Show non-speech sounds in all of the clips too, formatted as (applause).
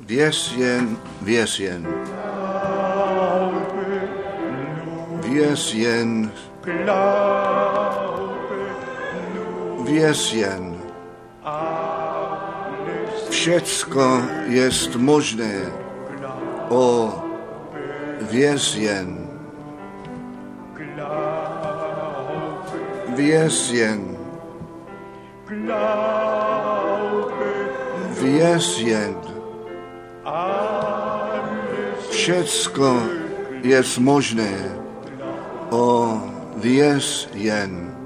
Věř jen, věř jen. Věř jen, věř jen. Všecko jest možné. O, věř jen. Věř jen. Věř jen. Všecko je možné. O, věř jen.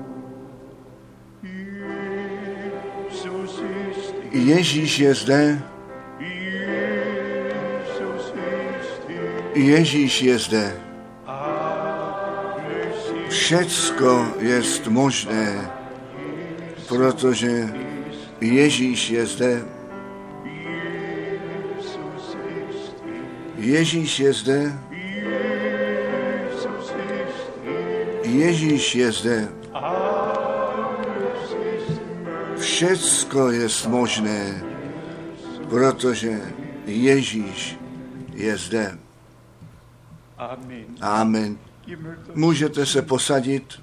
Ježíš je zde. Ježíš je zde. Všecko je možné, protože Ježíš je zde. Ježíš je zde. Ježíš je zde. Všecko je možné, protože Ježíš je zde. Amen. Můžete se posadit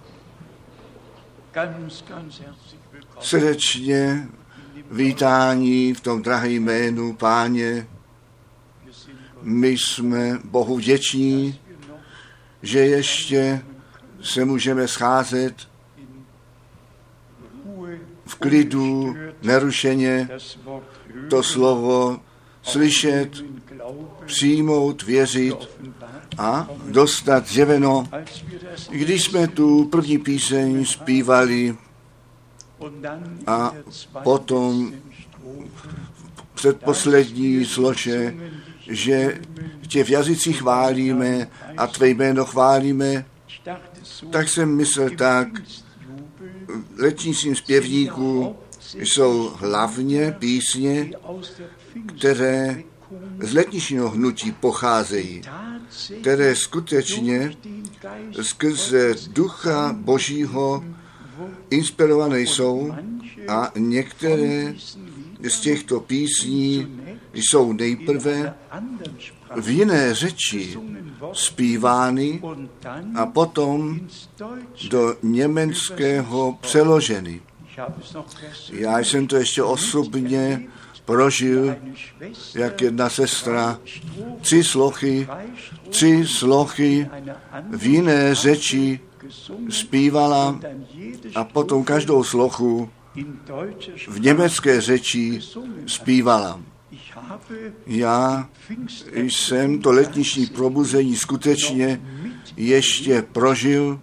srdečně vítání v tom drahém jménu Páně. My jsme Bohu vděční, že ještě se můžeme scházet v klidu, nerušeně, to slovo slyšet, přijmout, věřit a dostat zjeveno. Když jsme tu první píseň zpívali a potom předposlední slože, že tě v jazycích chválíme a tvé jméno chválíme, tak jsem myslel tak, letnícím zpěvníků jsou hlavně písně, které z letničního hnutí pocházejí, které skutečně skrze ducha božího inspirované jsou a některé z těchto písní jsou nejprve v jiné řeči zpívány a potom do německého přeloženy. Já jsem to ještě osobně prožil, jak jedna sestra tři slochy, tři slochy v jiné řeči zpívala a potom každou slochu v německé řeči zpívala. Já jsem to letniční probuzení skutečně ještě prožil,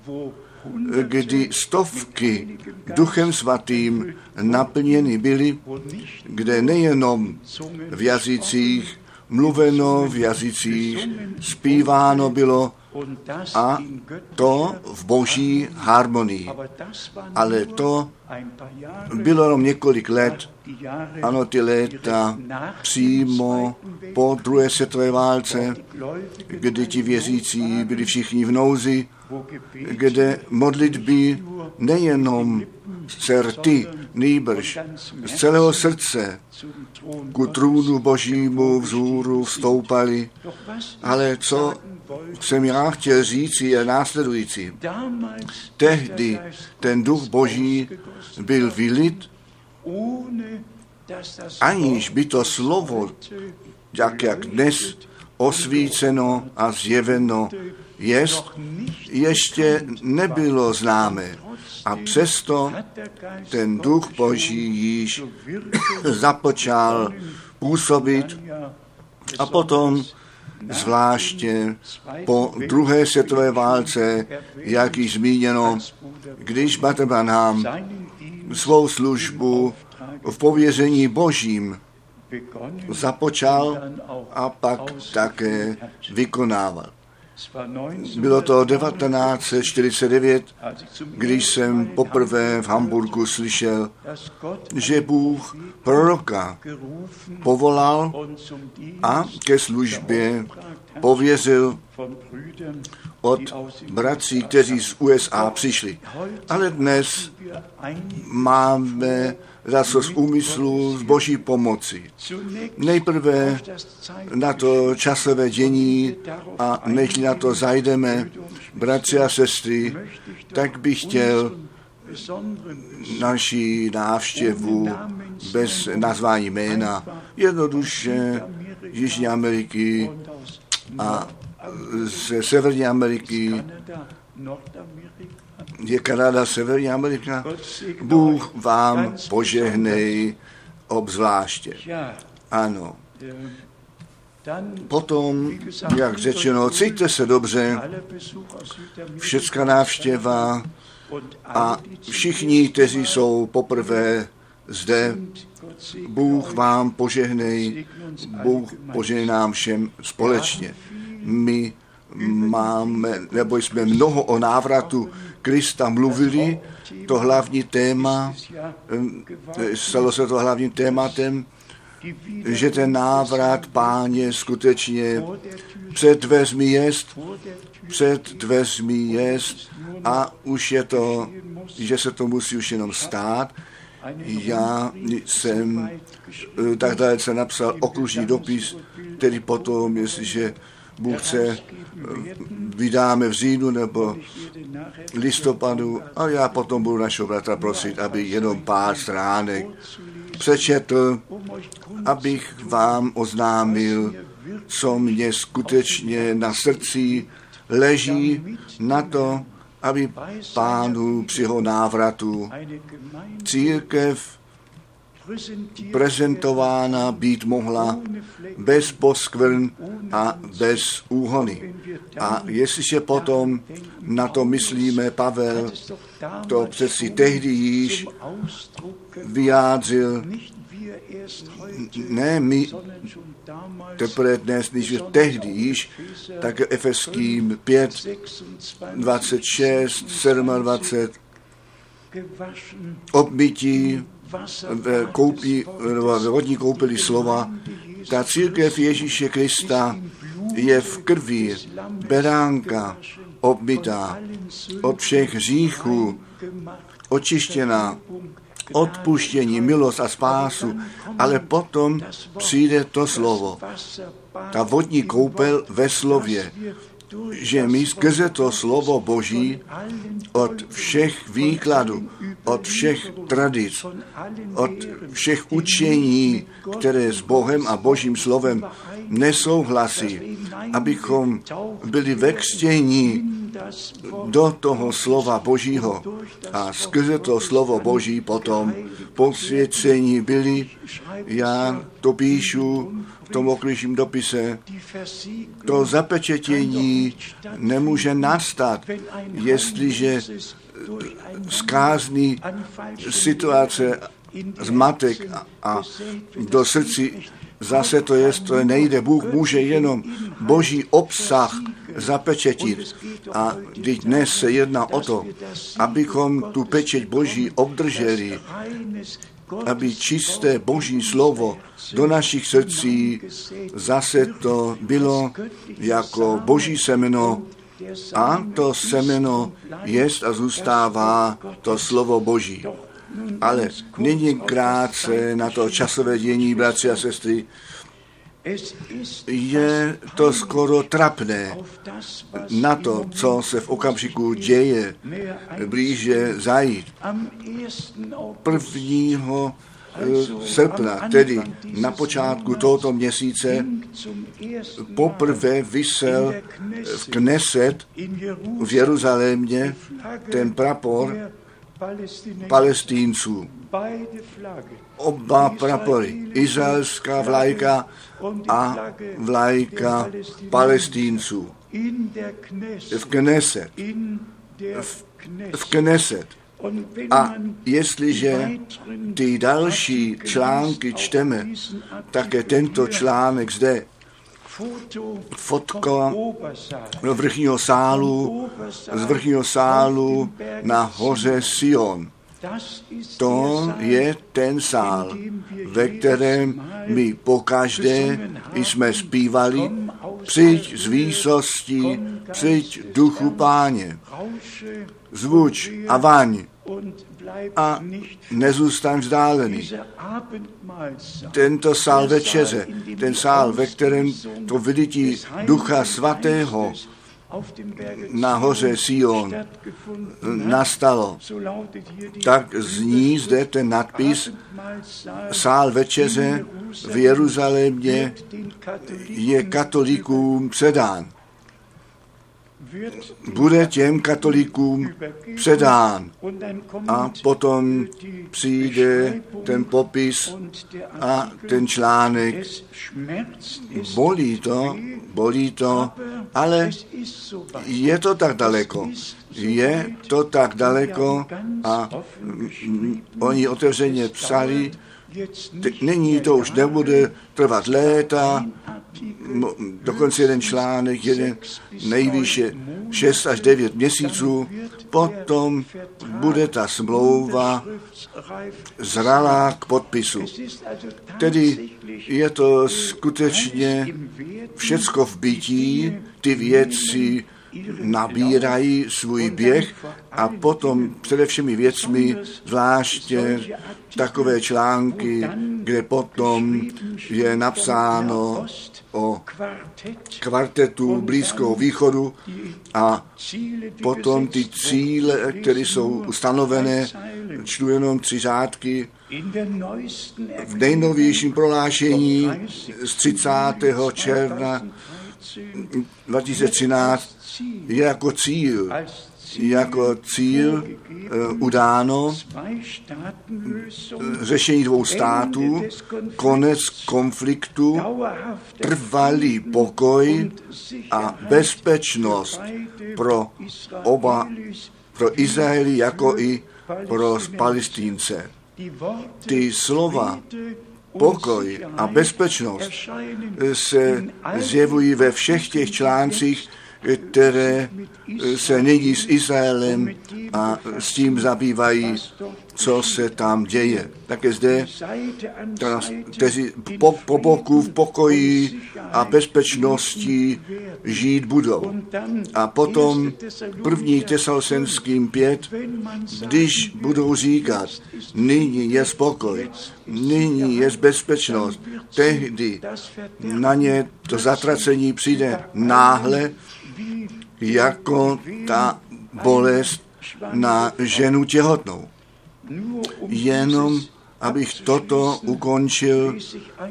kdy stovky duchem svatým naplněny byly, kde nejenom v jazycích mluveno, v jazycích zpíváno bylo, a to v boží harmonii. Ale to bylo jenom několik let, ano, ty léta přímo po druhé světové válce, kdy ti věřící byli všichni v nouzi, kde modlitby nejenom certy, nýbrž z celého srdce ku trůnu božímu vzhůru vstoupali. Ale co jsem já chtěl říct, je následující. Tehdy ten duch boží byl vylit, aniž by to slovo, jak jak dnes osvíceno a zjeveno jest, ještě nebylo známé. A přesto ten duch boží již (coughs) započal působit a potom zvláště po druhé světové válce, jak již zmíněno, když Batebranham svou službu v pověření božím započal a pak také vykonával. Bylo to 1949, když jsem poprvé v Hamburgu slyšel, že Bůh proroka povolal a ke službě pověřil od bratří, kteří z USA přišli. Ale dnes máme za z úmyslu, z boží pomoci. Nejprve na to časové dění a než na to zajdeme, bratři a sestry, tak bych chtěl naší návštěvu bez nazvání jména, jednoduše Jižní Ameriky a ze Severní Ameriky je Kanada Severní Amerika. Bůh vám požehnej obzvláště. Ano. Potom, jak řečeno, cítíte se dobře, všecká návštěva a všichni, kteří jsou poprvé zde, Bůh vám požehnej, Bůh požehnej nám všem společně. My máme, nebo jsme mnoho o návratu Krista mluvili, to hlavní téma, eh, stalo se to hlavním tématem, že ten návrat páně skutečně před dveřmi jest, před dveřmi jest a už je to, že se to musí už jenom stát. Já jsem eh, tak dalece napsal okružní dopis, který potom, jestliže Bůh chce, vydáme v říjnu nebo listopadu a já potom budu našeho bratra prosit, aby jenom pár stránek přečetl, abych vám oznámil, co mě skutečně na srdci leží na to, aby pánu při jeho návratu církev prezentována být mohla bez poskvrn a bez úhony. A jestliže potom na to myslíme, Pavel to přeci tehdy již vyjádřil, ne my teprve dnes, než tehdy již, tak Efeským 5, 26, 27, obmytí v koupí, ve vodní koupili slova, ta církev Ježíše Krista je v krvi beránka obmytá od všech hříchů, očištěná, odpuštění, milost a spásu, ale potom přijde to slovo. Ta vodní koupel ve slově, že my skrze to slovo Boží od všech výkladů, od všech tradic, od všech učení, které s Bohem a Božím slovem nesouhlasí, abychom byli ve křtění do toho slova Božího a skrze to slovo Boží potom posvěcení byli. Já to píšu v tom okližním dopise, to zapečetění nemůže nastat, jestliže zkázný situace zmatek a do srdci zase to je, to nejde. Bůh může jenom boží obsah zapečetit. A když dnes se jedná o to, abychom tu pečeť boží obdrželi, aby čisté boží slovo do našich srdcí zase to bylo jako boží semeno a to semeno jest a zůstává to slovo boží. Ale nyní krátce na to časové dění, bratři a sestry, je to skoro trapné na to, co se v okamžiku děje, blíže zajít. Prvního eh, srpna, tedy na počátku tohoto měsíce, poprvé vysel v Kneset v Jeruzalémě ten prapor palestínců. Oba prapory, izraelská vlajka a vlajka palestínců. V Kneset. V, v Kneset. A jestliže ty další články čteme, také tento článek zde, fotka do vrchního sálu, z vrchního sálu na hoře Sion. To je ten sál, ve kterém my pokaždé jsme zpívali Přijď z výsosti, přijď duchu páně, zvuč a vaň a nezůstaň vzdálený. Tento sál večeře, ten sál, ve kterém to vylití Ducha Svatého na hoře Sion nastalo. Tak zní zde ten nadpis Sál večeře v Jeruzalémě je katolíkům předán bude těm katolíkům předán. A potom přijde ten popis a ten článek. Bolí to, bolí to, ale je to tak daleko. Je to tak daleko a oni otevřeně psali, Nyní to už nebude trvat léta, dokonce jeden článek, jeden nejvýše 6 až 9 měsíců, potom bude ta smlouva zralá k podpisu. Tedy je to skutečně všecko v bytí, ty věci nabírají svůj běh a potom především věcmi, zvláště takové články, kde potom je napsáno o kvartetu Blízkého východu a potom ty cíle, které jsou ustanovené, čtu jenom tři řádky, v nejnovějším prohlášení z 30. června 2013 je jako cíl, jako cíl uh, udáno řešení dvou států, konec konfliktu, trvalý pokoj a bezpečnost pro oba, pro Izraeli jako i pro Palestínce. Ty slova pokoj a bezpečnost se zjevují ve všech těch článcích, které se nyní s Izraelem a s tím zabývají, co se tam děje. Také zde, kteří po, po boku v pokoji a bezpečnosti žít budou. A potom první Tesalosenským pět, když budou říkat, nyní je spokoj, nyní je bezpečnost, tehdy na ně to zatracení přijde náhle, jako ta bolest na ženu těhotnou. Jenom abych toto ukončil,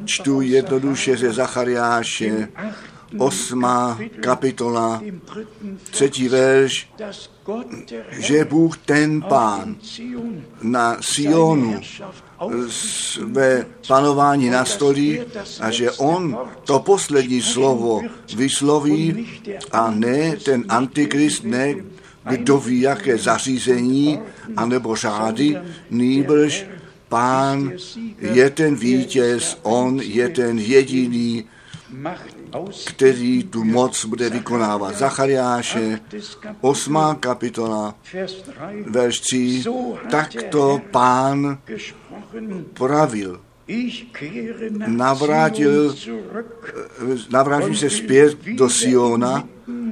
čtu jednoduše ze Zachariáše, osmá kapitola, třetí verš, že Bůh ten pán na Sionu své panování nastolí a že on to poslední slovo vysloví a ne ten antikrist, ne kdo ví, jaké zařízení anebo řády, nýbrž pán je ten vítěz, on je ten jediný, který tu moc bude vykonávat. Zachariáše, 8. kapitola, verš 3, takto pán pravil, navrátil, navrátím se zpět do Siona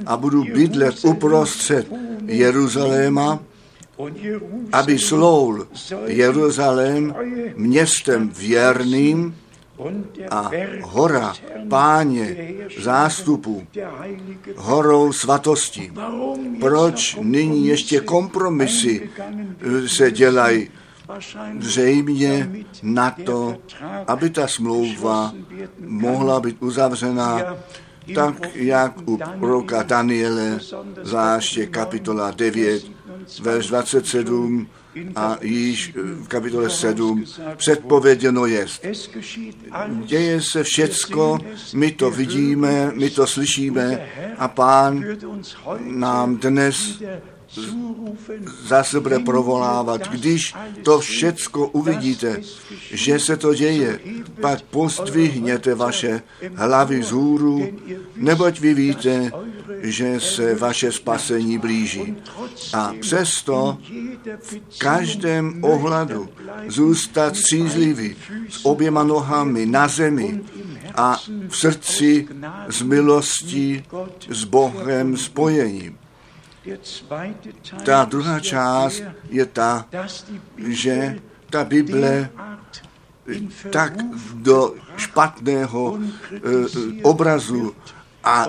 a budu bydlet uprostřed Jeruzaléma, aby sloul Jeruzalém městem věrným, a hora páně zástupu, horou svatosti. Proč nyní ještě kompromisy se dělají? Zřejmě na to, aby ta smlouva mohla být uzavřena tak, jak u proroka Daniele, zvláště kapitola 9, verš 27, a již v kapitole 7 předpověděno je. Děje se všecko, my to vidíme, my to slyšíme a pán nám dnes zase bude provolávat. Když to všecko uvidíte, že se to děje, pak pozdvihněte vaše hlavy z hůru, neboť vy víte, že se vaše spasení blíží. A přesto v každém ohledu zůstat střízlivý s oběma nohami na zemi a v srdci s milostí s Bohem spojením Ta druhá část je ta, že ta Bible tak do špatného eh, obrazu a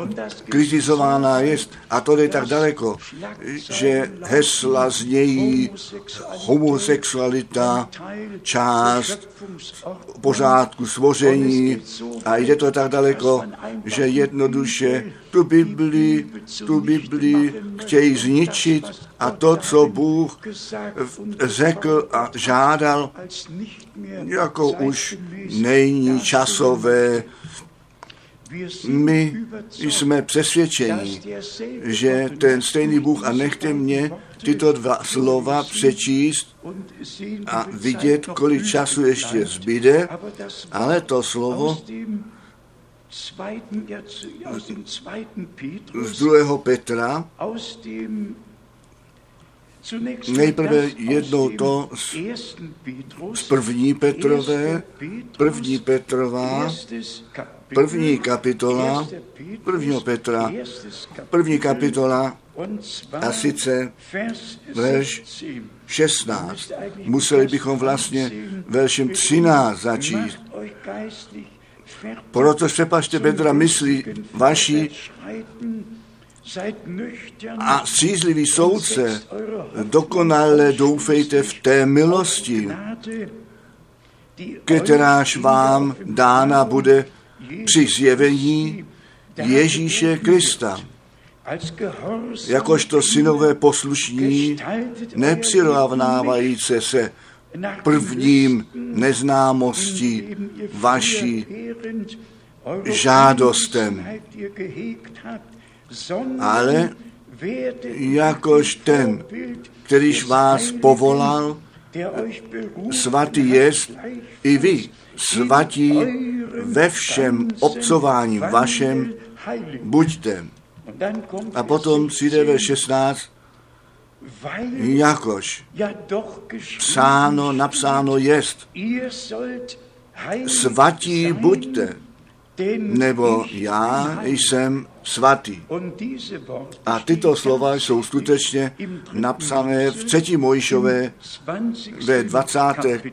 kritizována je, a to jde tak daleko, že hesla znějí homosexualita, část pořádku stvoření a jde to tak daleko, že jednoduše tu Bibli, tu Bibli chtějí zničit a to, co Bůh řekl a žádal, jako už není časové my jsme přesvědčeni, že ten stejný Bůh, a nechte mě tyto dva slova přečíst a vidět, kolik času ještě zbyde, ale to slovo z druhého Petra, nejprve jednou to z, první Petrové, první Petrová, první kapitola, prvního Petra, první kapitola a sice verš 16. Museli bychom vlastně veršem 13 začít. Proto přepašte bedra myslí vaší a střízlivý soudce, dokonale doufejte v té milosti, kteráž vám dána bude při zjevení Ježíše Krista. Jakožto synové poslušní, nepřirovnávající se prvním neznámostí vaší žádostem, ale jakož ten, kterýž vás povolal, svatý jest i vy, svatí ve všem obcování vašem buďte. A potom přijde ve 16, jakož psáno, napsáno jest, svatí buďte, nebo já jsem svatý. A tyto slova jsou skutečně napsané v 3. Mojšové ve 20.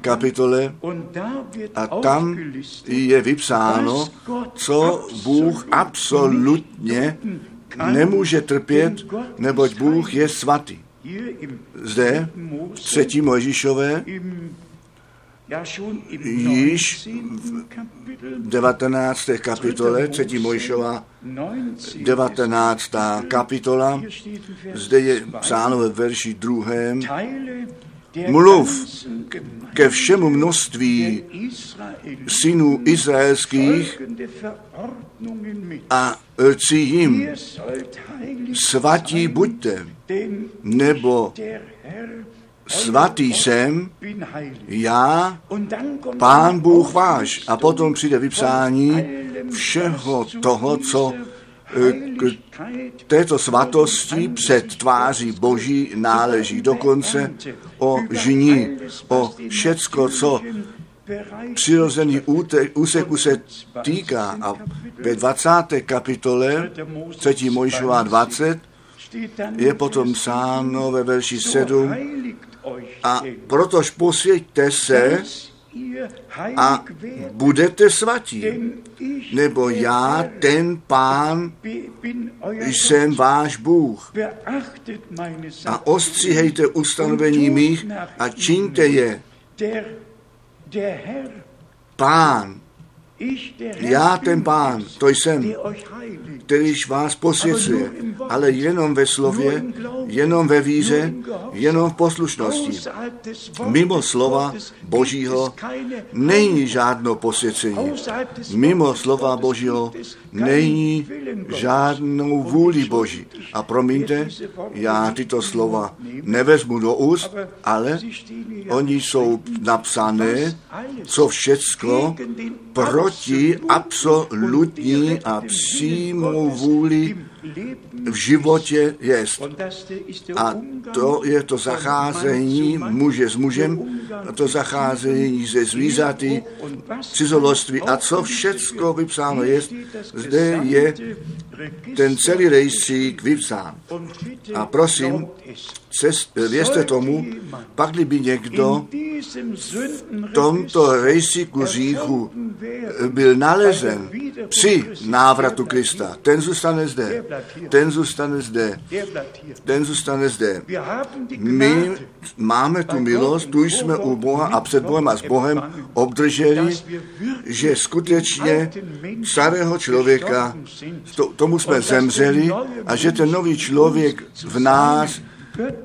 kapitole a tam je vypsáno, co Bůh absolutně nemůže trpět, neboť Bůh je svatý. Zde v 3. Mojžišové již v 19. kapitole, 3. Mojšova, 19. kapitola, zde je psáno ve verši druhém, mluv ke všemu množství synů izraelských a rci jim, svatí buďte, nebo svatý jsem, já, pán Bůh váš. A potom přijde vypsání všeho toho, co eh, k této svatosti před tváří Boží náleží. Dokonce o žní, o všecko, co přirozený úseku se týká. A ve 20. kapitole 3. Mojžová 20 je potom sáno ve verši 7 a protož posvěďte se a budete svatí, nebo já, ten pán, jsem váš Bůh. A ostříhejte ustanovení mých a čiňte je. Pán, já ten pán, to jsem, kterýž vás posvěcuje, ale jenom ve slově, jenom ve víře, jenom v poslušnosti. Mimo slova Božího není žádno posvěcení. Mimo slova Božího není žádnou vůli Boží. A promiňte, já tyto slova nevezmu do úst, ale oni jsou napsané, co všecko proti absolutní a přímou vůli v životě jest. A to je to zacházení muže s mužem, to zacházení ze zvířaty, cizoloství a co všecko vypsáno je, zde je ten celý rejstřík vypsán. A prosím, cest, věřte tomu, pak by někdo v tomto rejstříku říchu byl nalezen při návratu Krista, ten zůstane zde, ten zůstane zde, ten zůstane zde. My máme tu milost, tu jsme u Boha a před Bohem a s Bohem obdrželi, že skutečně starého člověka, to, tomu jsme zemřeli a že ten nový člověk v nás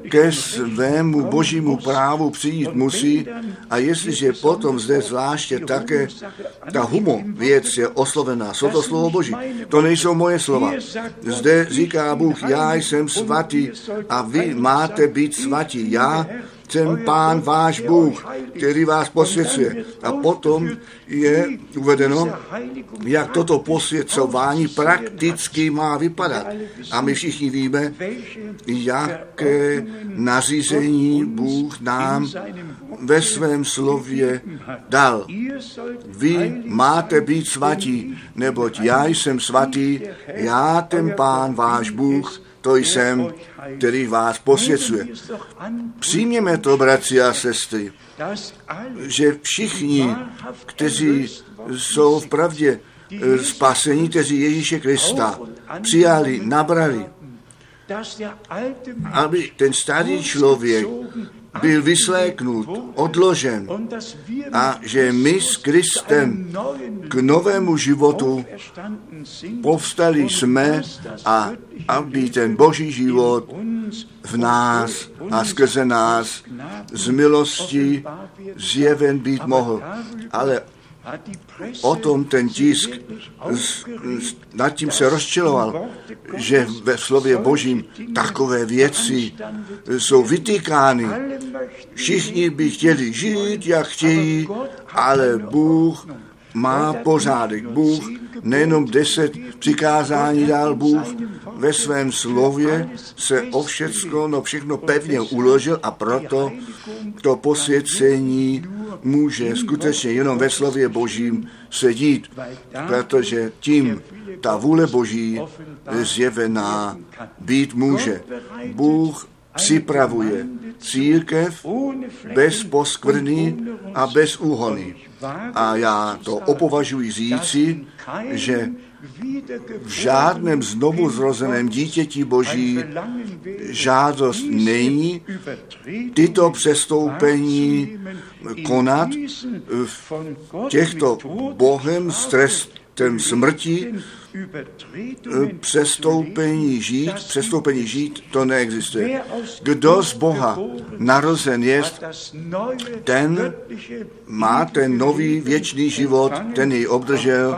ke svému božímu právu přijít musí a jestliže potom zde zvláště také ta humo věc je oslovená, jsou to slovo boží, to nejsou moje slova. Zde říká Bůh, já jsem svatý a vy máte být svatí. Já ten pán váš Bůh, který vás posvěcuje. A potom je uvedeno, jak toto posvěcování prakticky má vypadat. A my všichni víme, jaké nařízení Bůh nám ve svém slově dal. Vy máte být svatí, neboť já jsem svatý, já ten pán váš Bůh, to jsem, který vás posvěcuje. Přijměme to, bratři a sestry, že všichni, kteří jsou v pravdě eh, spasení, kteří Ježíše Krista přijali, nabrali, aby ten starý člověk byl vysléknut, odložen a že my s Kristem k novému životu povstali jsme a aby ten boží život v nás a skrze nás z milosti zjeven být mohl. Ale o tom ten tisk nad tím se rozčiloval, že ve slově Božím takové věci jsou vytýkány. Všichni by chtěli žít, jak chtějí, ale Bůh má pořádek. Bůh nejenom deset přikázání dal Bůh, ve svém slově se o všecko, no všechno pevně uložil a proto to posvěcení může skutečně jenom ve slově Božím sedít, protože tím ta vůle Boží zjevená být může. Bůh připravuje církev bez poskvrny a bez úhony. A já to opovažuji říci, že v žádném znovu zrozeném dítěti Boží žádost není tyto přestoupení konat v těchto Bohem s trestem smrti přestoupení žít, přestoupení žít, to neexistuje. Kdo z Boha narozen je, ten má ten nový věčný život, ten jej obdržel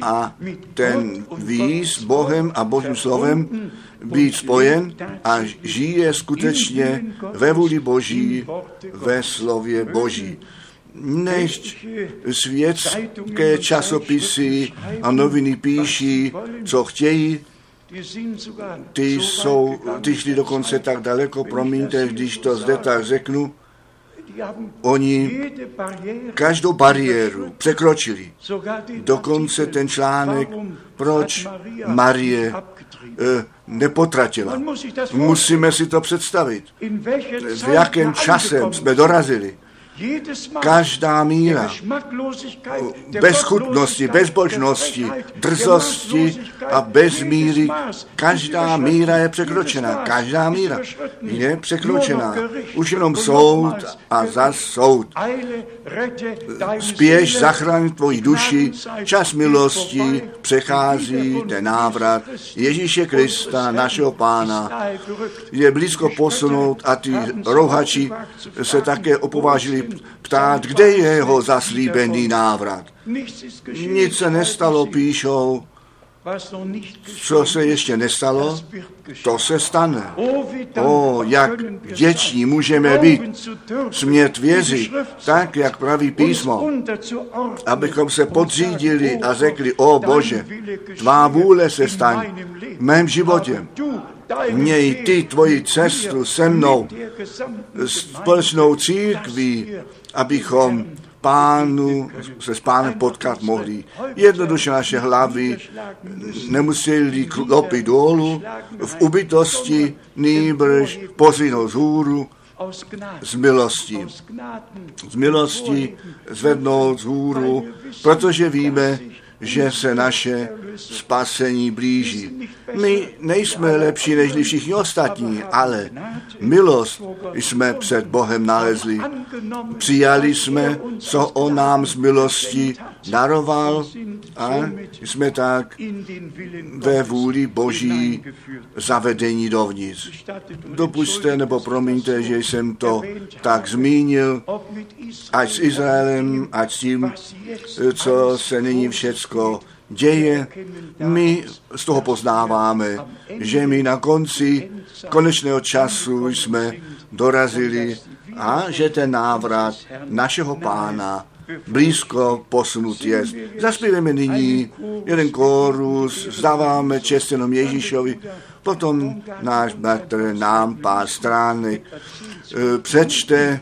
a ten ví s Bohem a Božím slovem být spojen a žije skutečně ve vůli Boží, ve slově Boží nechť světské časopisy a noviny píší, co chtějí, ty jsou, ty šli dokonce tak daleko, promiňte, když to zde tak řeknu, oni každou bariéru překročili. Dokonce ten článek, proč Marie eh, nepotratila. Musíme si to představit. V jakém časem jsme dorazili každá míra bezchutnosti, bezbožnosti, drzosti a bezmíry, každá míra je překročena. Každá míra je překročená. Už jenom soud a za soud. Spěš zachránit tvoji duši, čas milosti přechází ten návrat Ježíše Krista, našeho pána, je blízko posunout a ty rouhači se také opovážili ptát, kde je jeho zaslíbený návrat. Nic se nestalo, píšou, Co se ještě nestalo, to se stane. O, jak vděční můžeme být, smět věřit, tak, jak praví písmo, abychom se podřídili a řekli, o Bože, tvá vůle se staň v mém životě. Měj ty tvoji cestu se mnou, společnou církví, abychom pánu, se s pánem potkat mohli. Jednoduše naše hlavy nemuseli klopit dolů, v ubytosti nýbrž pozvinou z hůru, z milosti. Z milosti zvednout z hůru, protože víme, že se naše spasení blíží. My nejsme lepší než všichni ostatní, ale milost jsme před Bohem nalezli. Přijali jsme, co On nám z milosti daroval a jsme tak ve vůli Boží zavedení dovnitř. Dopuste nebo promiňte, že jsem to tak zmínil, ať s Izraelem, ať s tím, co se nyní všecko děje, my z toho poznáváme, že my na konci konečného času jsme dorazili a že ten návrat našeho pána blízko posunut je. Zaspíváme nyní jeden kórus, zdáváme čest jenom Ježíšovi, potom náš bratr nám pár stránek e, přečte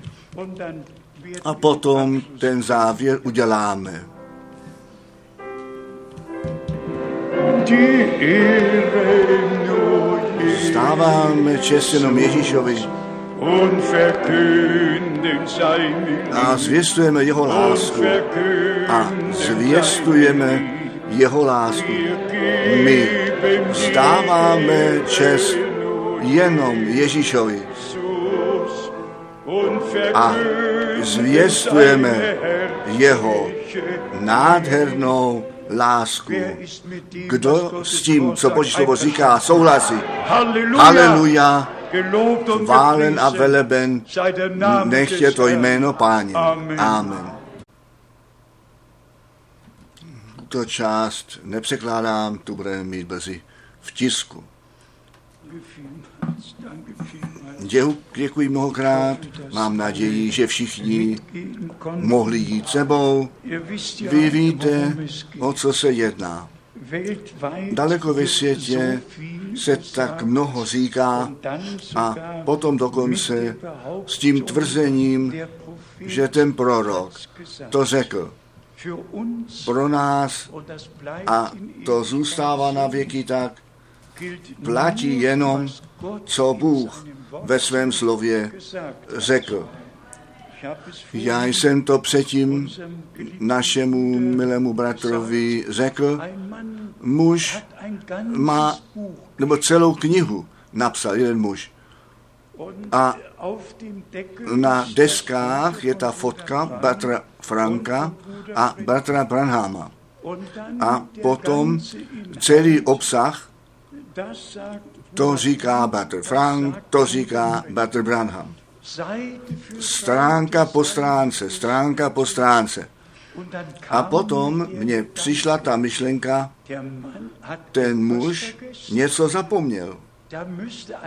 a potom ten závěr uděláme. Stáváme čest jenom Ježíšovi a zvěstujeme jeho lásku. A zvěstujeme jeho lásku. My stáváme čest jenom Ježíšovi. A zvěstujeme jeho nádhernou lásku. Kdo s tím, co Boží slovo říká, souhlasí? Haleluja! Chválen a veleben, nech je to jméno páně. Amen. To část nepřekládám, tu budeme mít brzy v tisku. Děkuji mnohokrát. Mám naději, že všichni mohli jít sebou. Vy víte, o co se jedná. Daleko ve světě se tak mnoho říká a potom dokonce s tím tvrzením, že ten prorok to řekl pro nás a to zůstává na věky tak, platí jenom, co Bůh ve svém slově řekl. Já jsem to předtím našemu milému bratrovi řekl. Muž má, nebo celou knihu napsal jeden muž. A na deskách je ta fotka bratra Franka a bratra Branhama. A potom celý obsah, to říká bratr Frank, to říká bratr Branham stránka po stránce, stránka po stránce. A potom mně přišla ta myšlenka, ten muž něco zapomněl.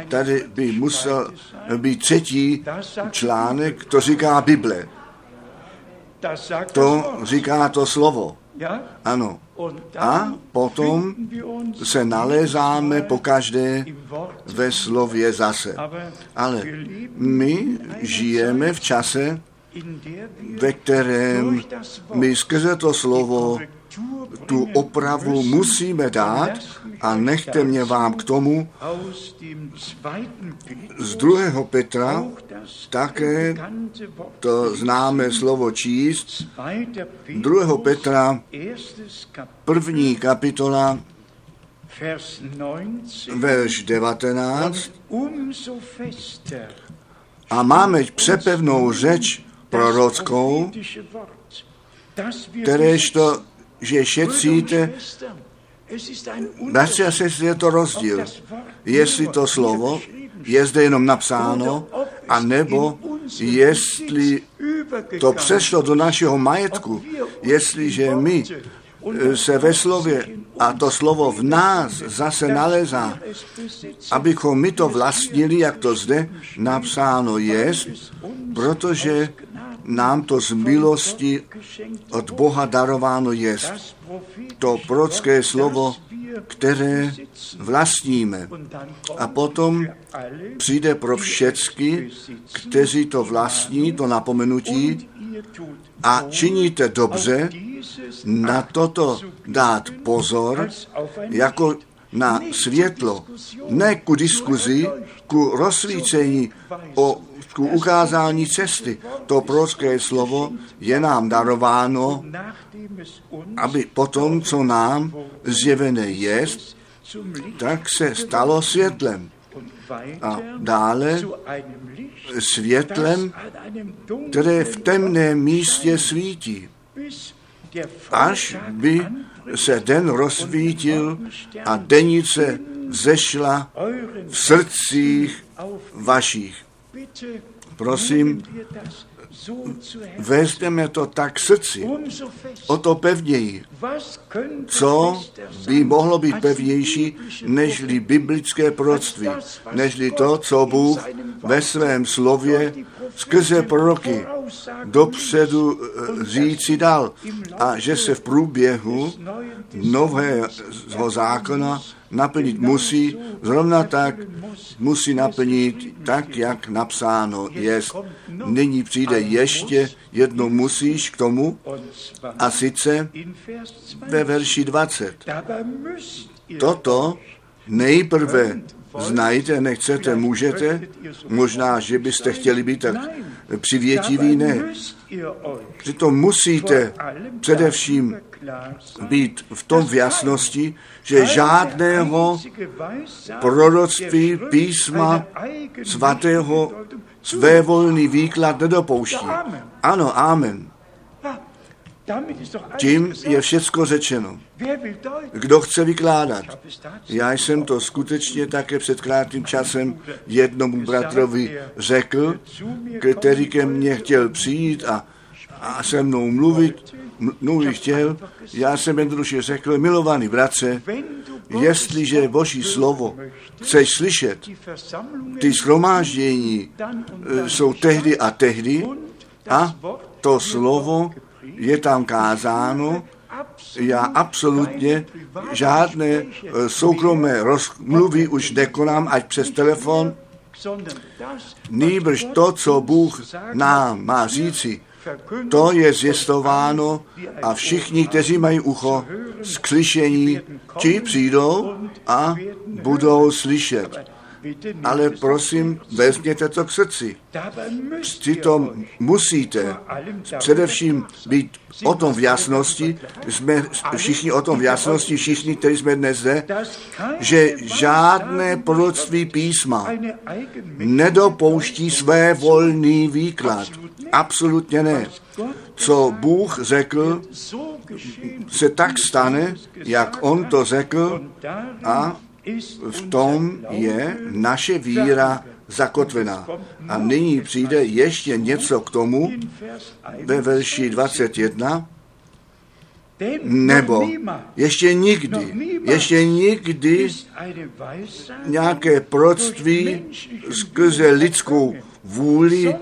Tady by musel být třetí článek, to říká Bible. To říká to slovo. Ano. A potom se nalézáme po každé ve slově zase. Ale my žijeme v čase, ve kterém my skrze to slovo tu opravu musíme dát a nechte mě vám k tomu z druhého Petra také to známe slovo číst. Druhého Petra, první kapitola, verš 19. A máme přepevnou řeč prorockou, kteréžto že šetříte, Bratři a sestry, je to rozdíl. Jestli to slovo je zde jenom napsáno, a nebo jestli to přešlo do našeho majetku, jestliže my se ve slově A to slovo v nás zase nalezá, abychom my to vlastnili, jak to zde napsáno je, protože nám to z milosti od Boha darováno je. To prorocké slovo, které vlastníme. A potom přijde pro všecky, kteří to vlastní, to napomenutí, a činíte dobře na toto dát pozor, jako na světlo, ne ku diskuzi, ku rozsvícení, o, ku ukázání cesty. To prorocké slovo je nám darováno, aby potom, co nám zjevené je, tak se stalo světlem. A dále světlem, které v temném místě svítí, až by se den rozsvítil a denice zešla v srdcích vašich. Prosím, vezmeme to tak srdci, o to pevněji. Co by mohlo být pevnější, nežli biblické proroctví, nežli to, co Bůh ve svém slově skrze proroky dopředu eh, říci dal. a že se v průběhu nového zákona naplnit musí, zrovna tak musí naplnit tak, jak napsáno je. Nyní přijde ještě jedno musíš k tomu a sice ve verši 20. Toto nejprve znajte, nechcete, můžete, možná, že byste chtěli být tak přivětiví, ne. Přitom musíte především být v tom v jasnosti, že žádného proroctví písma svatého svévolný výklad nedopouští. Ano, amen. Tím je všecko řečeno. Kdo chce vykládat? Já jsem to skutečně také před krátkým časem jednomu bratrovi řekl, který ke mně chtěl přijít a, a se mnou mluvit, mluvit chtěl. Já jsem jednoduše řekl, milovaný bratře, jestliže Boží slovo chceš slyšet, ty schromáždění e, jsou tehdy a tehdy a to slovo je tam kázáno, já absolutně žádné eh, soukromé rozmluvy už nekonám, ať přes telefon, nýbrž to, co Bůh nám má říci, to je zjistováno a všichni, kteří mají ucho z slyšení, ti přijdou a budou slyšet ale prosím, vezměte to k srdci. Přitom musíte především být o tom v jasnosti, jsme všichni o tom v jasnosti, všichni, kteří jsme dnes zde, že žádné proroctví písma nedopouští své volný výklad. Absolutně ne. Co Bůh řekl, se tak stane, jak On to řekl a v tom je naše víra zakotvená. A nyní přijde ještě něco k tomu ve verši 21, nebo ještě nikdy, ještě nikdy nějaké proctví skrze lidskou vůli eh,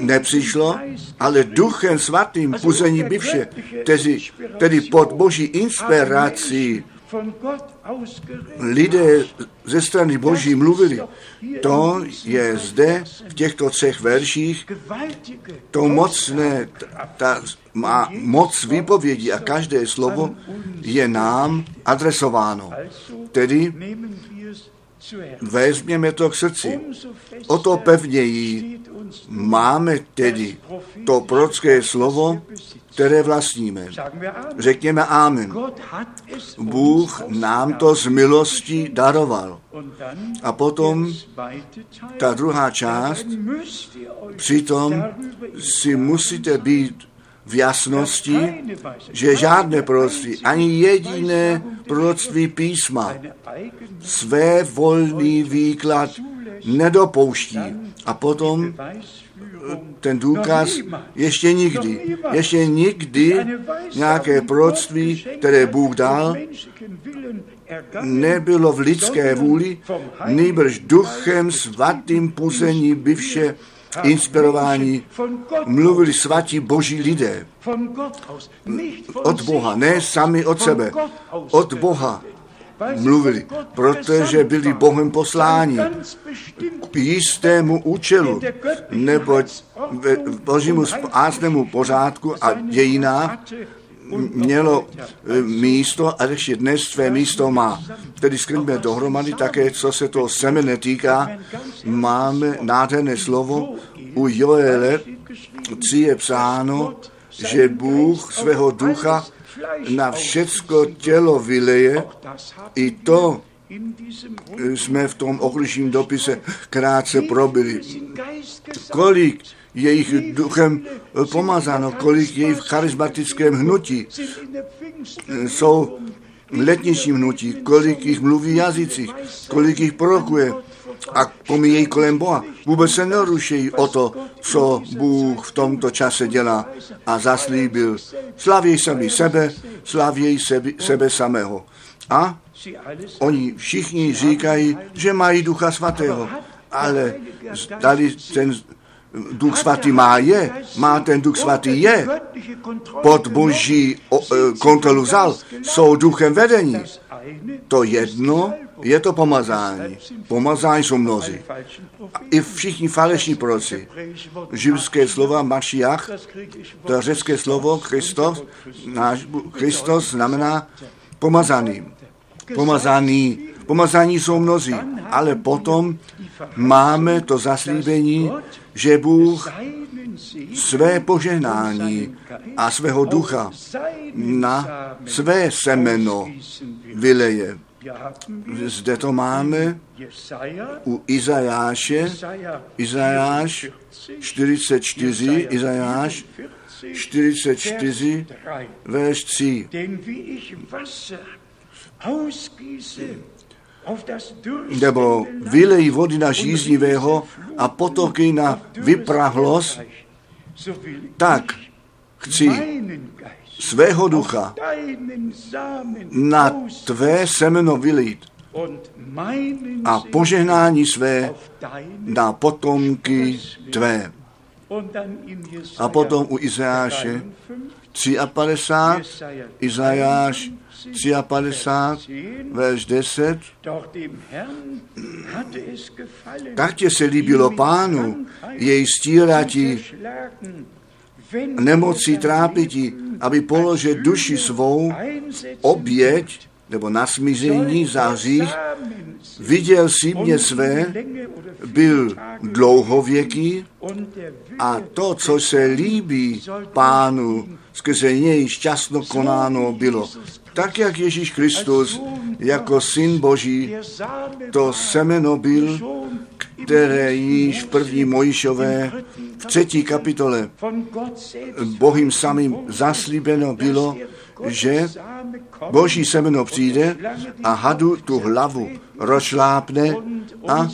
nepřišlo, ale duchem svatým puzení bivše, tedy, tedy pod boží inspirací lidé ze strany Boží mluvili. To je zde v těchto třech verších to mocné, ta má moc výpovědi a každé slovo je nám adresováno. Tedy vezměme to k srdci. O to pevněji máme tedy to prorocké slovo, které vlastníme. Řekněme Amen. Bůh nám to z milostí daroval. A potom ta druhá část, přitom si musíte být v jasnosti, že žádné proroctví, ani jediné proroctví písma své volný výklad nedopouští. A potom ten důkaz ještě nikdy, ještě nikdy nějaké proroctví, které Bůh dal, nebylo v lidské vůli, nejbrž duchem svatým puzení byvše inspirování mluvili svatí boží lidé. Od Boha, ne sami od sebe, od Boha mluvili, protože byli Bohem posláni k jistému účelu, nebo v božímu spásnému pořádku a dějinách mělo e, místo a ještě dnes své místo má. Tedy skrýme dohromady také, co se toho semene týká. Máme nádherné slovo u Joele 3 je psáno, že Bůh svého ducha na všecko tělo vyleje. I to jsme v tom oklišním dopise krátce probili. Kolik jejich duchem pomazáno, kolik jejich v charismatickém hnutí jsou letnějším hnutí, kolik jich mluví jazycích, kolik jich prorokuje a pomíjejí kolem Boha. Vůbec se nerušejí o to, co Bůh v tomto čase dělá a zaslíbil. Slavěj sami sebe, slavěj sebe, sebe samého. A oni všichni říkají, že mají Ducha Svatého, ale dali ten Duch Svatý má je, má ten Duch Svatý je, pod boží e, kontrolu vzal, jsou duchem vedení. To jedno je to pomazání. Pomazání jsou mnozí. I všichni falešní proroci. Živské slova Mašiach, to řecké slovo Christos, náš Christos znamená pomazaný. Pomazaný. Pomazání jsou mnozí, ale potom máme to zaslíbení, že Bůh své požehnání a svého ducha na své semeno vyleje. Zde to máme u Izajáše, Izajáš 44, Izajáš 44, verš 3 nebo vylejí vody na žíznivého a potoky na vyprahlost, tak chci svého ducha na tvé semeno vylít a požehnání své na potomky tvé. A potom u Izajáše 53, Izajáš 53, verš 10. Tak tě se líbilo pánu, jej stírati, nemocí trápiti, aby položil duši svou oběť nebo na smizení za hřích, viděl si mě své, byl dlouhověký a to, co se líbí pánu, skrze něj šťastno konáno bylo. Tak, jak Ježíš Kristus jako syn Boží to semeno byl, které již v první Mojišové v třetí kapitole Bohým samým zaslíbeno bylo, že Boží semeno přijde a hadu tu hlavu rozšlápne a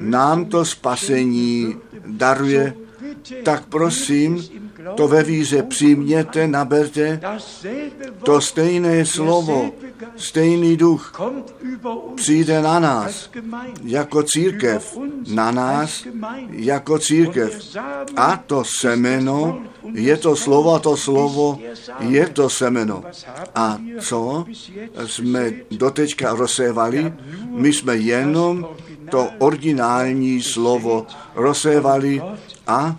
nám to spasení daruje. Tak prosím, to ve víře přijměte, naberte to stejné slovo, stejný duch přijde na nás jako církev, na nás jako církev. A to semeno je to slovo, to slovo je to semeno. A co jsme dotečka rozsévali? My jsme jenom to originální slovo rozsévali a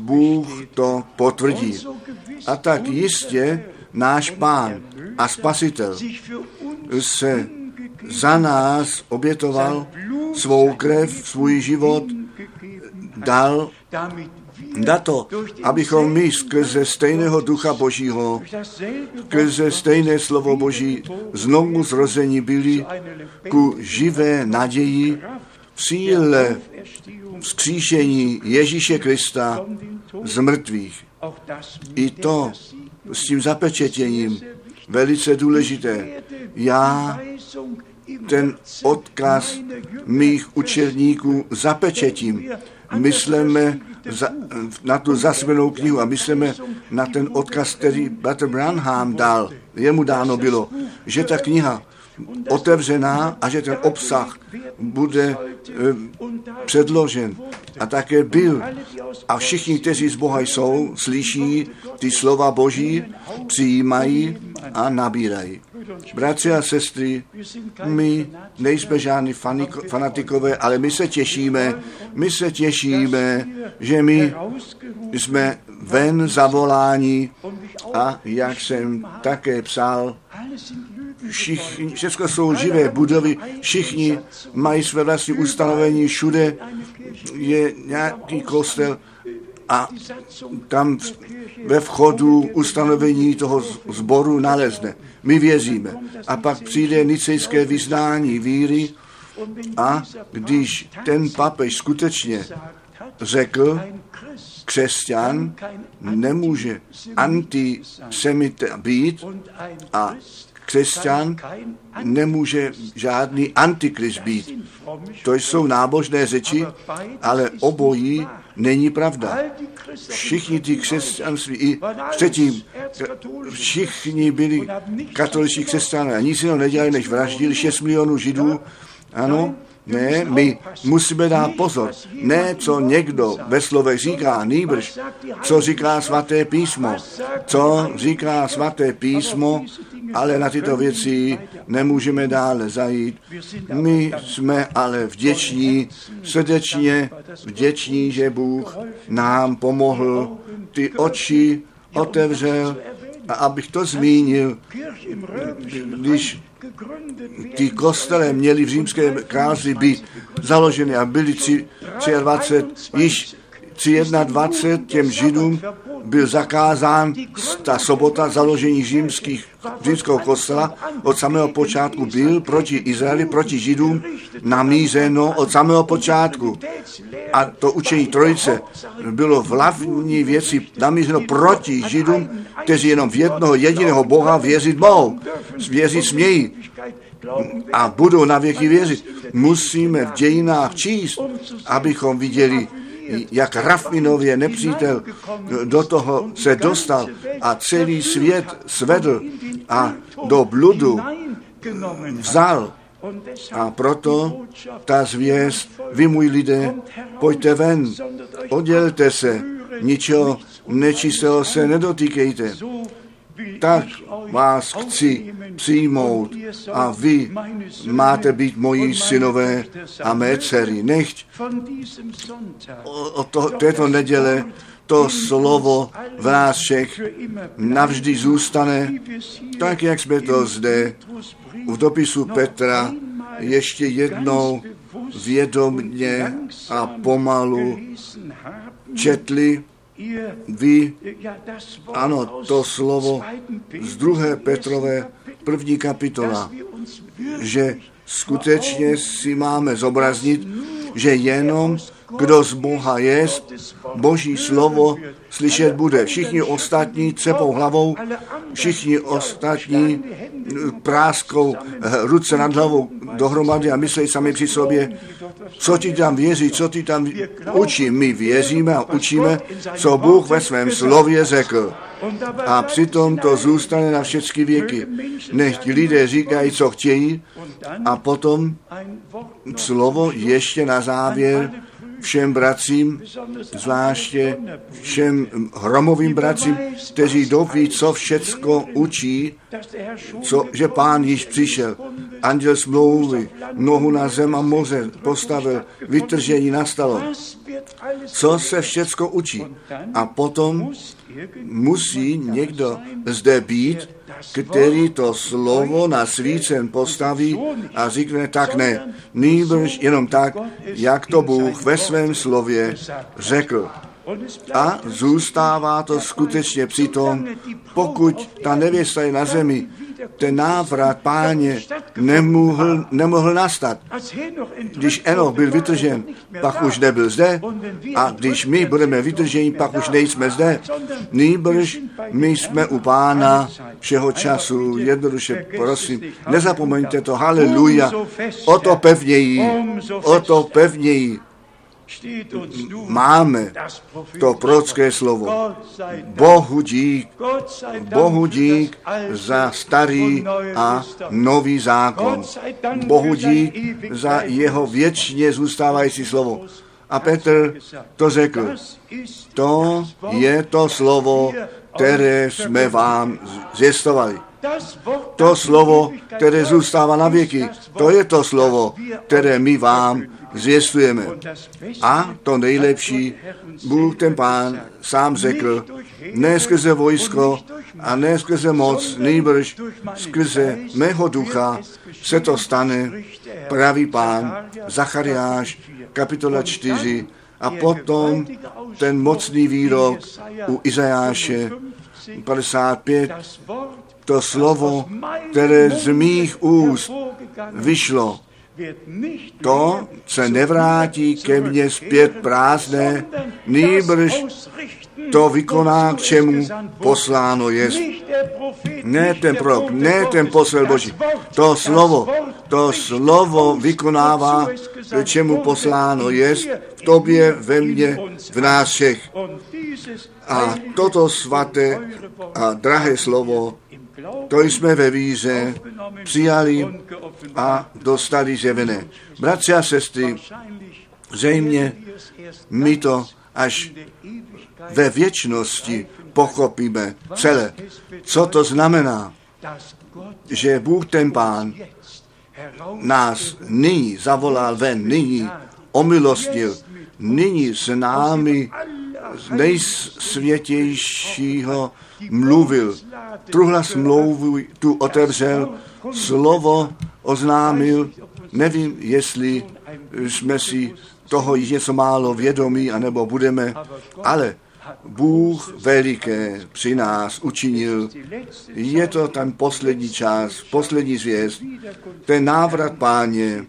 Bůh to potvrdí. A tak jistě náš pán a spasitel se za nás obětoval svou krev, svůj život, dal na to, abychom my skrze stejného ducha Božího, skrze stejné slovo Boží znovu zrození byli ku živé naději v síle vzkříšení Ježíše Krista z mrtvých. I to s tím zapečetěním velice důležité. já ten odkaz mých učedníků zapečetím. Myslíme za, na tu zasvěnou knihu a myslíme na ten odkaz, který Bratr Branham dal. Jemu dáno bylo, že ta kniha otevřená a že ten obsah bude eh, předložen. A také byl. A všichni, kteří z Boha jsou, slyší ty slova Boží, přijímají a nabírají. Bratři a sestry, my nejsme žádní fanatikové, ale my se těšíme, my se těšíme, že my jsme ven zavoláni a jak jsem také psal, všichni, všechno jsou živé budovy, všichni mají své vlastní ustanovení, všude je nějaký kostel a tam ve vchodu ustanovení toho sboru nalezne. My věříme. A pak přijde nicejské vyznání víry a když ten papež skutečně řekl, křesťan nemůže antisemit být a křesťan nemůže žádný antikrist být. To jsou nábožné řeči, ale obojí není pravda. Všichni ty křesťanství i předtím, všichni byli katoličtí křesťané a nic jiného nedělali, než vraždili 6 milionů židů. Ano, ne, my musíme dát pozor. Ne, co někdo ve slovech říká, nýbrž, co říká svaté písmo. Co říká svaté písmo, ale na tyto věci nemůžeme dále zajít. My jsme ale vděční, srdečně vděční, že Bůh nám pomohl, ty oči otevřel a abych to zmínil, když ty kostele měly v římském králi být založeny a byly 23, již 23 těm židům byl zakázán ta sobota založení římských, římského kostela od samého počátku byl proti Izraeli, proti Židům namířeno od samého počátku. A to učení trojice bylo v hlavní věci namířeno proti Židům, kteří jenom v jednoho jediného Boha věřit mohou. Věřit smějí a budou na věky věřit. Musíme v dějinách číst, abychom viděli, jak rafinově nepřítel do toho se dostal a celý svět svedl a do bludu vzal. A proto ta zvěst, vy můj lidé, pojďte ven, oddělte se, ničeho nečistého se nedotýkejte. Tak vás chci přijmout a vy máte být moji synové a mé dcery. Nechť o to, této neděle to slovo v nás všech navždy zůstane, tak jak jsme to zde v dopisu Petra ještě jednou vědomně a pomalu četli vy, ano, to slovo z druhé Petrové první kapitola, že skutečně si máme zobraznit, že jenom kdo z Boha je, Boží slovo slyšet bude. Všichni ostatní cepou hlavou, všichni ostatní práskou eh, ruce nad hlavou dohromady a myslí sami při sobě, co ti tam věří, co ti tam učí. My věříme a učíme, co Bůh ve svém slově řekl. A přitom to zůstane na všechny věky. Nechť lidé říkají, co chtějí, a potom slovo ještě na závěr všem bratřím, zvláště všem hromovým bratřím, kteří doví, co všecko učí, co, že pán již přišel. Anděl smlouvy, nohu na zem a moře postavil, vytržení nastalo. Co se všecko učí. A potom musí někdo zde být, který to slovo na svícen postaví a řekne tak ne, nýbrž jenom tak, jak to Bůh ve svém slově řekl. A zůstává to skutečně přitom, pokud ta nevěsta je na zemi, ten návrat páně nemohl, nemohl nastat. Když Enoch byl vytržen, pak už nebyl zde a když my budeme vytrženi, pak už nejsme zde. Nýbrž my jsme u pána všeho času. Jednoduše, prosím, nezapomeňte to, haleluja, o to pevněji, o to pevněji máme to prorocké slovo. Bohu dík, Bohu dík za starý a nový zákon. Bohu dík za jeho věčně zůstávající slovo. A Petr to řekl. To je to slovo, které jsme vám zjistovali. To slovo, které zůstává na věky, to je to slovo, které my vám zvěstujeme. A to nejlepší, Bůh ten pán sám řekl, ne skrze vojsko a ne skrze moc, nejbrž skrze mého ducha se to stane, pravý pán, Zachariáš, kapitola 4, a potom ten mocný výrok u Izajáše 55, to slovo, které z mých úst vyšlo, to se nevrátí ke mně zpět prázdné, nýbrž to vykoná, k čemu posláno je. Ne ten prorok, ne ten posel Boží. To slovo, to slovo vykonává, k čemu posláno je, v tobě, ve mně, v nás všech. A toto svaté a drahé slovo to jsme ve víře přijali a dostali zjevené. Bratři a sestry, zřejmě my to až ve věčnosti pochopíme celé. Co to znamená? Že Bůh ten Pán nás nyní zavolal ven, nyní omilostnil, nyní s námi nejsvětějšího mluvil. Truhla smlouvu tu otevřel, slovo oznámil. Nevím, jestli jsme si toho již něco málo vědomí, anebo budeme, ale Bůh veliké při nás učinil. Je to ten poslední čas, poslední zvěst. Ten návrat páně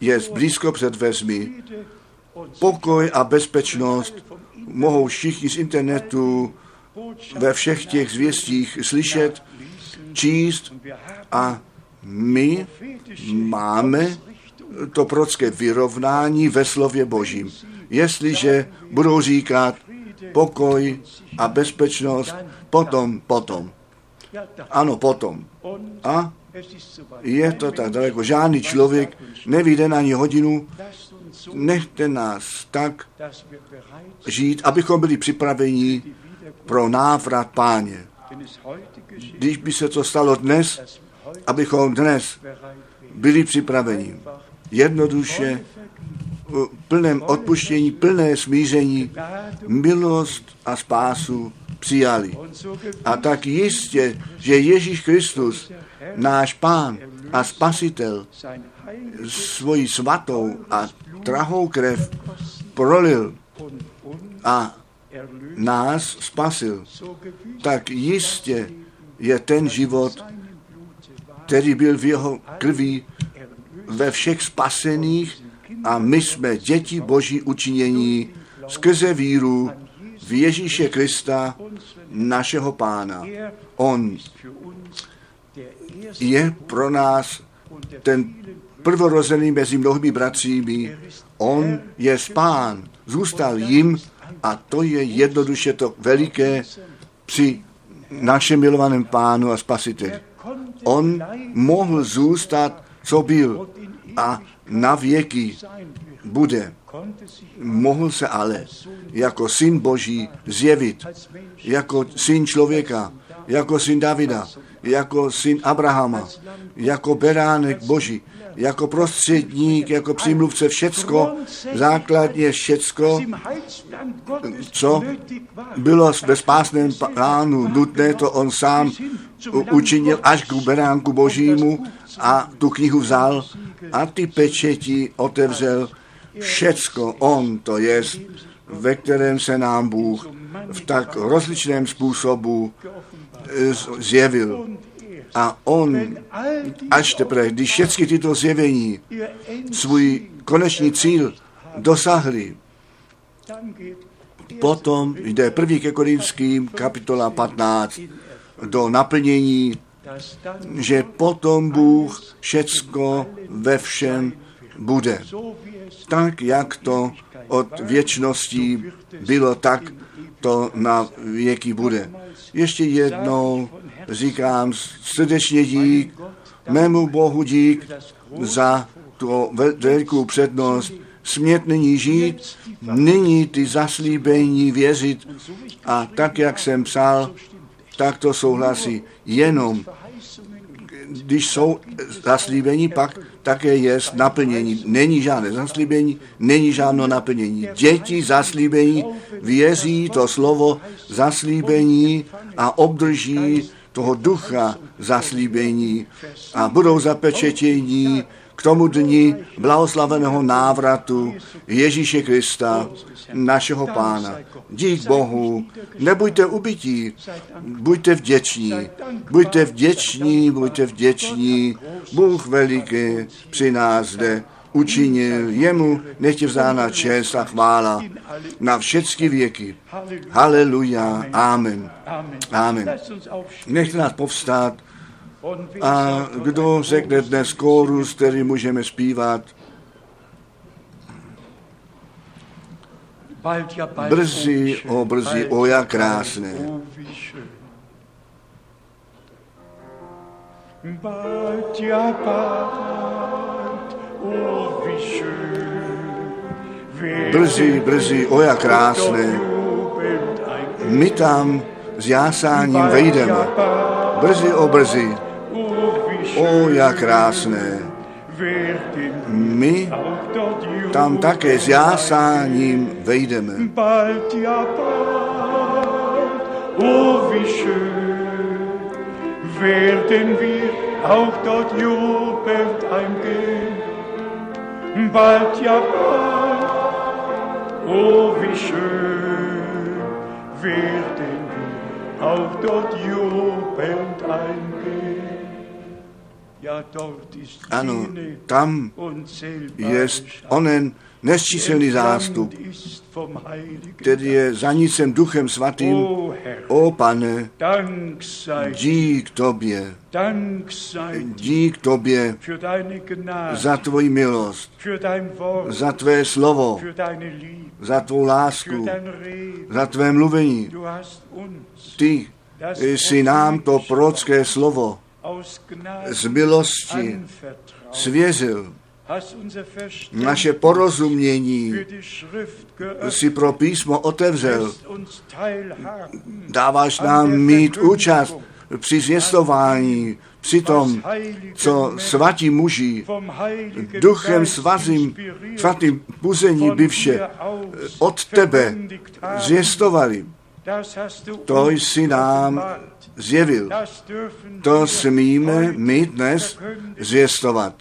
je blízko před vezmi. Pokoj a bezpečnost mohou všichni z internetu ve všech těch zvěstích slyšet, číst a my máme to prorocké vyrovnání ve slově Božím. Jestliže budou říkat pokoj a bezpečnost, potom, potom. Ano, potom. A je to tak daleko. Žádný člověk neví den ani hodinu. Nechte nás tak žít, abychom byli připraveni pro návrat páně. Když by se to stalo dnes, abychom dnes byli připraveni jednoduše v plném odpuštění, plné smíření, milost a spásu přijali. A tak jistě, že Ježíš Kristus, náš Pán a Spasitel, svoji svatou a drahou krev prolil a nás spasil, tak jistě je ten život, který byl v jeho krví ve všech spasených a my jsme děti Boží učinění skrze víru v Ježíše Krista, našeho pána. On je pro nás ten prvorozený mezi mnohými bratřími. On je spán, zůstal jim a to je jednoduše to veliké při našem milovaném pánu a spasiteli. On mohl zůstat, co byl a na věky bude. Mohl se ale jako syn Boží zjevit, jako syn člověka, jako syn Davida, jako syn Abrahama, jako beránek Boží, jako prostředník, jako přímluvce všecko, základně všecko, co bylo ve spásném plánu nutné, to on sám učinil až k beránku božímu a tu knihu vzal a ty pečeti otevřel. Všecko on to je, ve kterém se nám Bůh v tak rozličném způsobu zjevil. A on, až teprve, když všechny tyto zjevení svůj konečný cíl dosáhli, potom jde první ke Korinským, kapitola 15, do naplnění, že potom Bůh všecko ve všem bude. Tak, jak to od věčností bylo, tak to na věky bude. Ještě jednou říkám srdečně dík, mému Bohu dík za tu velkou přednost, smět nyní žít, nyní ty zaslíbení věřit a tak, jak jsem psal, tak to souhlasí. Jenom když jsou zaslíbení, pak také je naplnění. Není žádné zaslíbení, není žádné naplnění. Děti zaslíbení věří to slovo zaslíbení a obdrží toho ducha zaslíbení a budou zapečetění k tomu dni blahoslaveného návratu Ježíše Krista, našeho pána. Dík Bohu, nebuďte ubytí, buďte vděční, buďte vděční, buďte vděční. Bůh veliký při nás zde učinil, jemu nechtě vzána čest a chvála na všechny věky. Haleluja, amen. Amen. Nechte nás povstát a kdo řekne dnes kórus, který můžeme zpívat? Brzy, o brzy, o jak krásné. Bald ja bald, oh wie schön. Brzy, brzy, o jak krásné. My tam s jásáním vejdeme. Brzy, o brzy, o jak krásné. My tam také s jásáním vejdeme. Oh, wie schön werden wir auch dort jubelnd. Bald, ja bald, oh, wie schön werden wir auch dort jubelnd eingehen. Ano, tam je onen nesčíselný zástup, který je zanícen duchem svatým. O pane, dík tobě, dík tobě za tvoji milost, za tvé slovo, za tvou lásku, za tvé mluvení. Ty jsi nám to prorocké slovo z milosti svěřil naše porozumění si pro písmo otevřel. Dáváš nám mít účast při zvěstování, při tom, co svatí muži duchem svatým, svatým puzení by vše od tebe zvěstovali. To jsi nám zjevil. To smíme my dnes zvěstovat.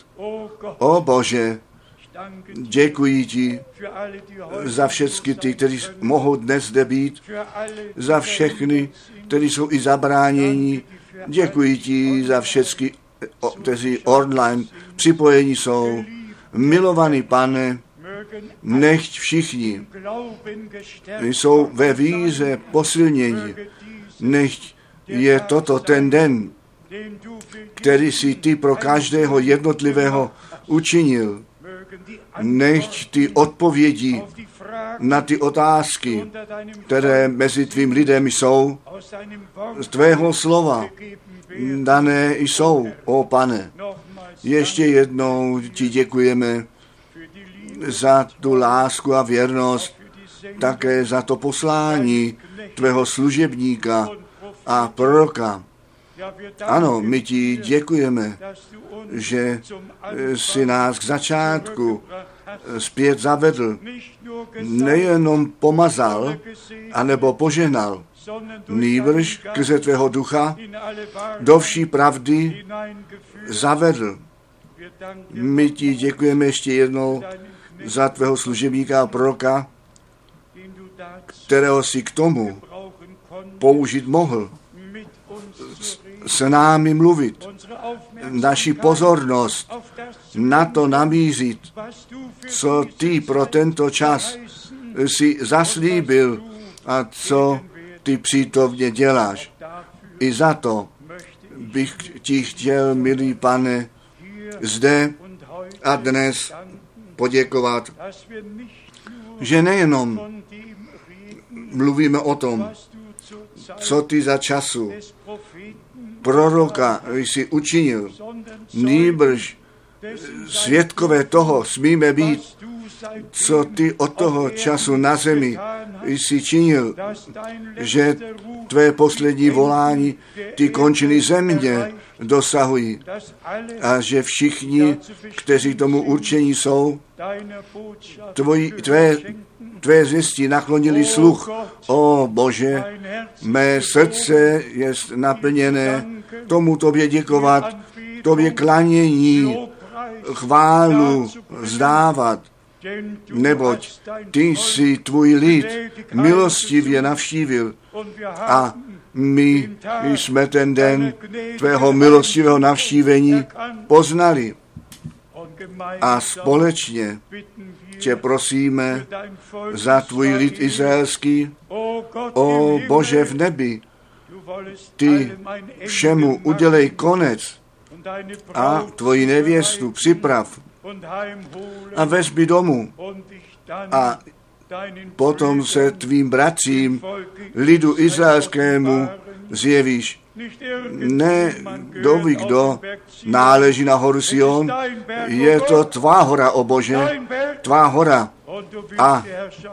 O Bože, děkuji ti za všechny ty, kteří mohou dnes zde být, za všechny, kteří jsou i zabráněni. Děkuji ti za všechny, kteří online připojení jsou. Milovaný pane, nechť všichni jsou ve víře posilnění. Nechť je toto ten den, který si ty pro každého jednotlivého učinil. Nechť ty odpovědi na ty otázky, které mezi tvým lidem jsou, z tvého slova dané jsou, o pane. Ještě jednou ti děkujeme za tu lásku a věrnost, také za to poslání tvého služebníka a proroka. Ano, my ti děkujeme, že si nás k začátku zpět zavedl, nejenom pomazal, anebo požehnal, nýbrž krze tvého ducha do vší pravdy zavedl. My ti děkujeme ještě jednou za tvého služebníka a proroka, kterého si k tomu použít mohl s námi mluvit, naši pozornost na to namířit, co ty pro tento čas si zaslíbil a co ty přítomně děláš. I za to bych ti chtěl, milý pane, zde a dnes poděkovat, že nejenom mluvíme o tom, co ty za času? Proroka jsi učinil, nýbrž svědkové toho smíme být, co ty od toho času na zemi jsi činil, že tvé poslední volání ty končiny země dosahují a že všichni, kteří tomu určení jsou, tvoji, tvé, tvé zvěstí naklonili sluch. O Bože, mé srdce je naplněné tomu tobě děkovat, tobě klanění, chválu zdávat, neboť ty jsi tvůj lid milostivě navštívil. A my jsme ten den tvého milostivého navštívení poznali. A společně tě prosíme za tvůj lid izraelský, o Bože v nebi, ty všemu udělej konec a tvoji nevěstu připrav a vezmi domů. a potom se tvým bratřím, lidu izraelskému, zjevíš. Ne, kdo ví, kdo náleží na horu Sion, je to tvá hora, o Bože, tvá hora. A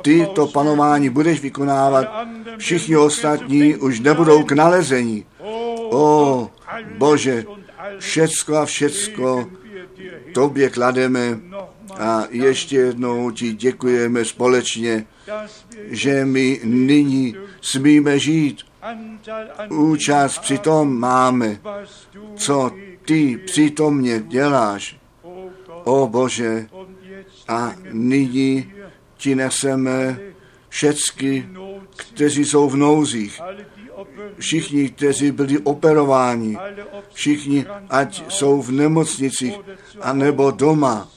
ty to panování budeš vykonávat, všichni ostatní už nebudou k nalezení. O Bože, všecko a všecko tobě klademe a ještě jednou ti děkujeme společně, že my nyní smíme žít. Účast při tom máme, co ty přítomně děláš. O Bože, a nyní ti neseme všecky, kteří jsou v nouzích, všichni, kteří byli operováni, všichni, ať jsou v nemocnicích, anebo doma.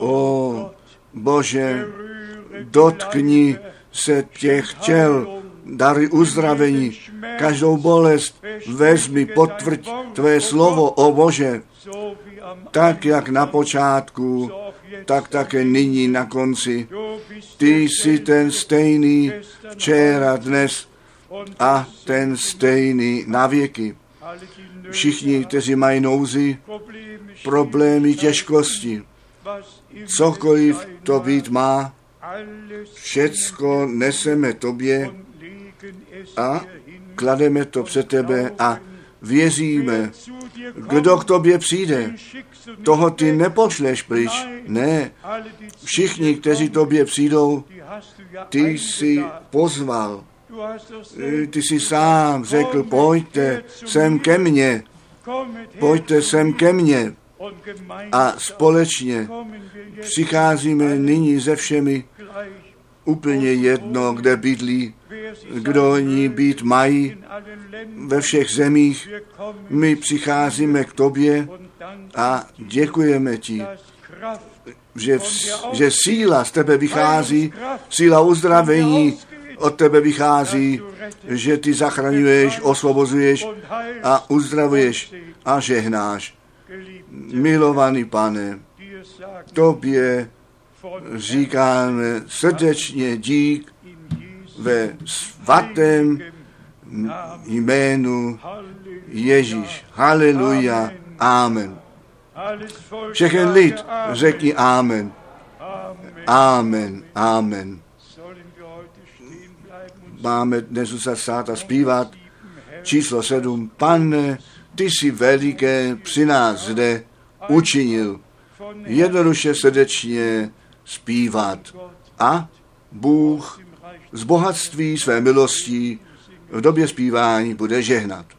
O Bože, dotkni se těch těl, dary uzdravení, každou bolest vezmi, potvrď tvé slovo, o Bože, tak jak na počátku, tak také nyní na konci. Ty jsi ten stejný včera, dnes a ten stejný na věky. Všichni, kteří mají nouzy, problémy, těžkosti, cokoliv to být má, všecko neseme tobě a klademe to před tebe a věříme, kdo k tobě přijde, toho ty nepošleš pryč. Ne, všichni, kteří tobě přijdou, ty jsi pozval. Ty jsi sám řekl, pojďte sem ke mně, pojďte sem ke mně. A společně přicházíme nyní ze všemi úplně jedno, kde bydlí, kdo ní být mají ve všech zemích. My přicházíme k tobě a děkujeme ti, že, že síla z tebe vychází, síla uzdravení od tebe vychází, že ty zachraňuješ, osvobozuješ a uzdravuješ a žehnáš. Milovaný pane, tobě říkáme srdečně dík ve svatém jménu Ježíš. Haleluja. Amen. Všechen lid řekni Amen. Amen. Amen. Máme dnes zastát a zpívat číslo sedm. Pane, ty jsi veliké při nás zde učinil. Jednoduše srdečně zpívat. A Bůh z bohatství své milostí v době zpívání bude žehnat.